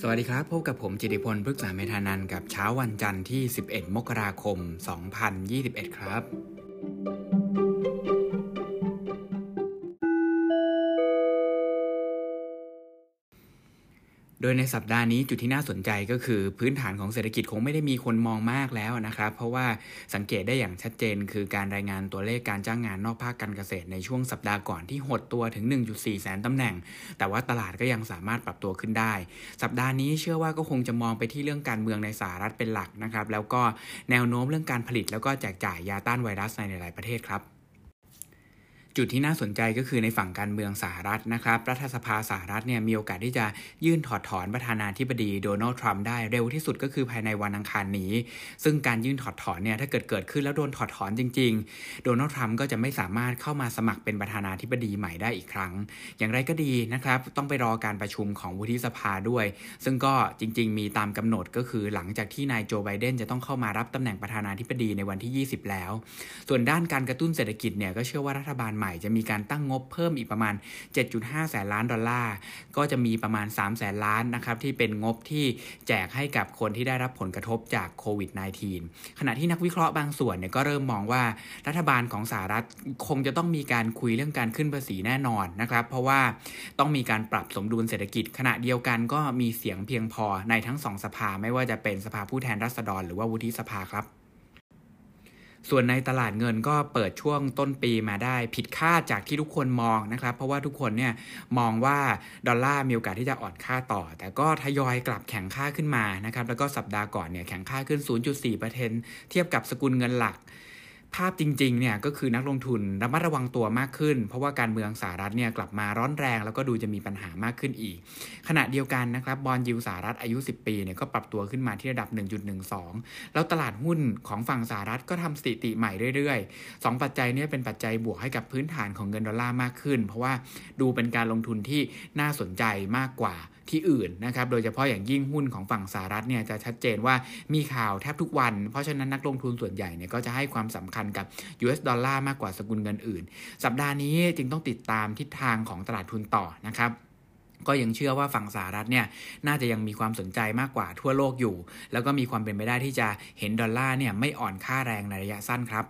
สวัสดีครับ พบกับผมจิติพลพฤกษาเมธานันกับเช้าวันจันทร์ที่ 11 มกราคม 2021 ครับ ดยในสัปดาห์นี้จุดที่น่าสนใจก็คือพื้นฐานของเศรษฐกิจคงไม่ได้มีคนมองมากแล้วนะครับ เพราะว่าสังเกตได้อย่างชัดเจน คือการรายงานตัวเลขการจ้างงานนอกภาคการเกษตรในช่วงสัปดาห์ก่อนที่หดตัวถึง 1.4 แสนตำแหน่ง แต่ว่าตลาดก็ยังสามารถปรับตัวขึ้นได้ สัปดาห์นี้เชื่อว่าก็คงจะมองไปที่เรื่องการเมืองในสหรัฐเป็นหลักนะครับแล้วก็แนวโน้มเรื่องการผลิตแล้วก็แจกจ่ายยาต้านไวรัสในหลายประเทศครับ จุดที่น่าสนใจก็คือในฝั่งการเมืองสหรัฐนะครับ รัฐสภาสหรัฐเนี่ยมีโอกาสที่จะยื่นถอดถอนประธานาธิบดีโดนัลด์ทรัมป์ได้เร็วที่สุดก็คือภายในวันอังคารนี้ ซึ่งการยื่นถอดถอนเนี่ยถ้าเกิดเกิดขึ้นแล้วโดนถอดถอนจริง ๆ โดนัลด์ทรัมป์ก็จะไม่สามารถเข้ามาสมัครเป็นประธานาธิบดีใหม่ได้อีกครั้ง อย่างไรก็ดีนะครับ ต้องไปรอการประชุมของวุฒิสภาด้วย ซึ่งก็จริง ๆ มีตามกำหนดก็คือหลังจากที่นายโจไบเดนจะต้องเข้ามารับตำแหน่งประธานาธิบดีในวันที่ 20 แล้ว ส่วนด้านการกระตุ้นเศรษฐกิจเนี่ยก็เชื่อว่ารัฐบาลหม่จะมีการตั้งงบเพิ่มอีกประมาณ 7.5 แสนล้านดอลลาร์ ก็จะมีประมาณ 3 แสนล้านนะครับที่เป็นงบที่แจกให้กับคนที่ได้รับผลกระทบจากโควิด -19 ขณะที่นักวิเคราะห์บางส่วนเนี่ยก็เริ่มมองว่ารัฐบาลของสหรัฐคงจะต้องมีการคุยเรื่องการขึ้นภาษีแน่นอนนะครับเพราะว่าต้องมีการปรับสมดุลเศรษฐกิจ ขณะเดียวกันก็มีเสียงเพียงพอในทั้งสองสภาไม่ว่าจะเป็นสภาผู้แทนราษฎร หรือว่าวุฒิสภาครับ ส่วนในตลาดเงินก็เปิดช่วงต้นปีมาได้ผิดคาดจากที่ทุกคนมองนะครับ เพราะว่าทุกคนเนี่ยมองว่าดอลลาร์มีโอกาสที่จะอ่อนค่าต่อ แต่ก็ทยอยกลับแข็งค่าขึ้นมานะครับแล้วก็สัปดาห์ก่อนเนี่ยแข็งค่าขึ้น 0.4%เทียบกับสกุลเงินหลัก ภาพจริงๆเนี่ยก็คือนักลงทุนระมัดระวังตัวมากขึ้น เพราะว่าการเมืองสหรัฐเนี่ยกลับมาร้อนแรง แล้วก็ดูจะมีปัญหามากขึ้นอีก ขณะเดียวกันนะครับ bond yield สหรัฐอายุ 10 ปีเนี่ยก็ปรับตัวขึ้นมาที่ระดับ 1.12 แล้วตลาดหุ้นของฝั่งสหรัฐก็ทำสถิติใหม่เรื่อยๆ 2 ปัจจัยนี้เป็นปัจจัยบวกให้กับพื้นฐานของเงินดอลลาร์มากขึ้น เพราะว่าดูเป็นการลงทุนที่น่าสนใจมากกว่าที่อื่นนะครับโดยเฉพาะอย่างยิ่งหุ้นของฝั่งสหรัฐเนี่ยจะชัดเจนว่ามีข่าวแทบทุกวัน เพราะฉะนั้นนักลงทุนส่วนใหญ่เนี่ยก็จะให้ความสำคัญกับ US ดอลลาร์มากกว่าสกุลเงินอื่น สัปดาห์นี้จึงต้องติดตามทิศทางของตลาดทุนต่อนะครับก็ยังเชื่อว่าฝั่งสหรัฐเนี่ยน่าจะยังมีความสนใจมากกว่าทั่วโลกอยู่ แล้วก็มีความเป็นไปได้ที่จะเห็นดอลลาร์เนี่ยไม่อ่อนค่าแรงในระยะสั้นครับ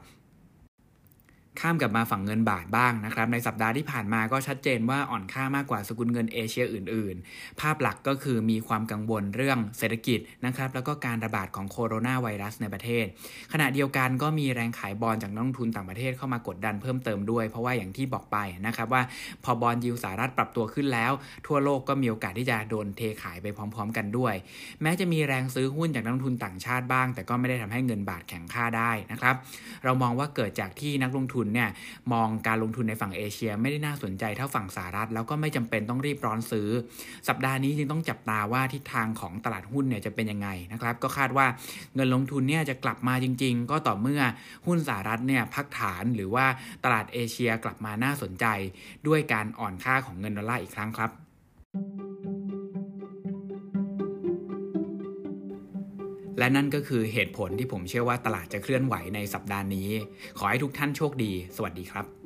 ข้ามกลับมาฝั่งเงินบาทบ้างนะครับ ในสัปดาห์ที่ผ่านมาก็ชัดเจนว่าอ่อนค่ามากกว่าสกุลเงินเอเชียอื่น ๆ ภาพหลักก็คือมีความกังวลเรื่องเศรษฐกิจนะครับ แล้วก็การระบาดของโคโรนาไวรัสในประเทศ ขณะเดียวกันก็มีแรงขายบอลจากนักลงทุนต่างประเทศเข้ามากดดันเพิ่มเติมด้วย เพราะว่าอย่างที่บอกไปนะครับว่าพอบอลยิวสหรัฐปรับตัวขึ้นแล้ว ทั่วโลกก็มีโอกาสที่จะโดนเทขายไปพร้อม ๆ กันด้วย แม้จะมีแรงซื้อหุ้นจากนักลงทุนต่างชาติบ้าง แต่ก็ไม่ได้ทำให้เงินบาทแข็งค่าได้นะครับ เรามองว่าเกิดจากที่นักลงทุนเนี่ยมองการลงทุนในฝั่งเอเชีย ไม่ได้น่าสนใจเท่าฝั่งสหรัฐ แล้วก็ไม่จำเป็นต้องรีบร้อนซื้อ สัปดาห์นี้จึงต้องจับตาว่าทิศทางของตลาดหุ้นเนี่ยจะเป็นยังไงนะครับก็คาดว่าเงินลงทุนเนี่ยจะกลับมาจริง ๆ ก็ต่อเมื่อหุ้นสหรัฐเนี่ยพักฐานหรือว่าตลาดเอเชียกลับมาน่าสนใจ ด้วยการอ่อนค่าของเงินดอลลาร์อีกครั้งครับ และนั่นก็คือเหตุผลที่ผมเชื่อว่าตลาดจะเคลื่อนไหวในสัปดาห์นี้ ขอให้ทุกท่านโชคดี สวัสดีครับ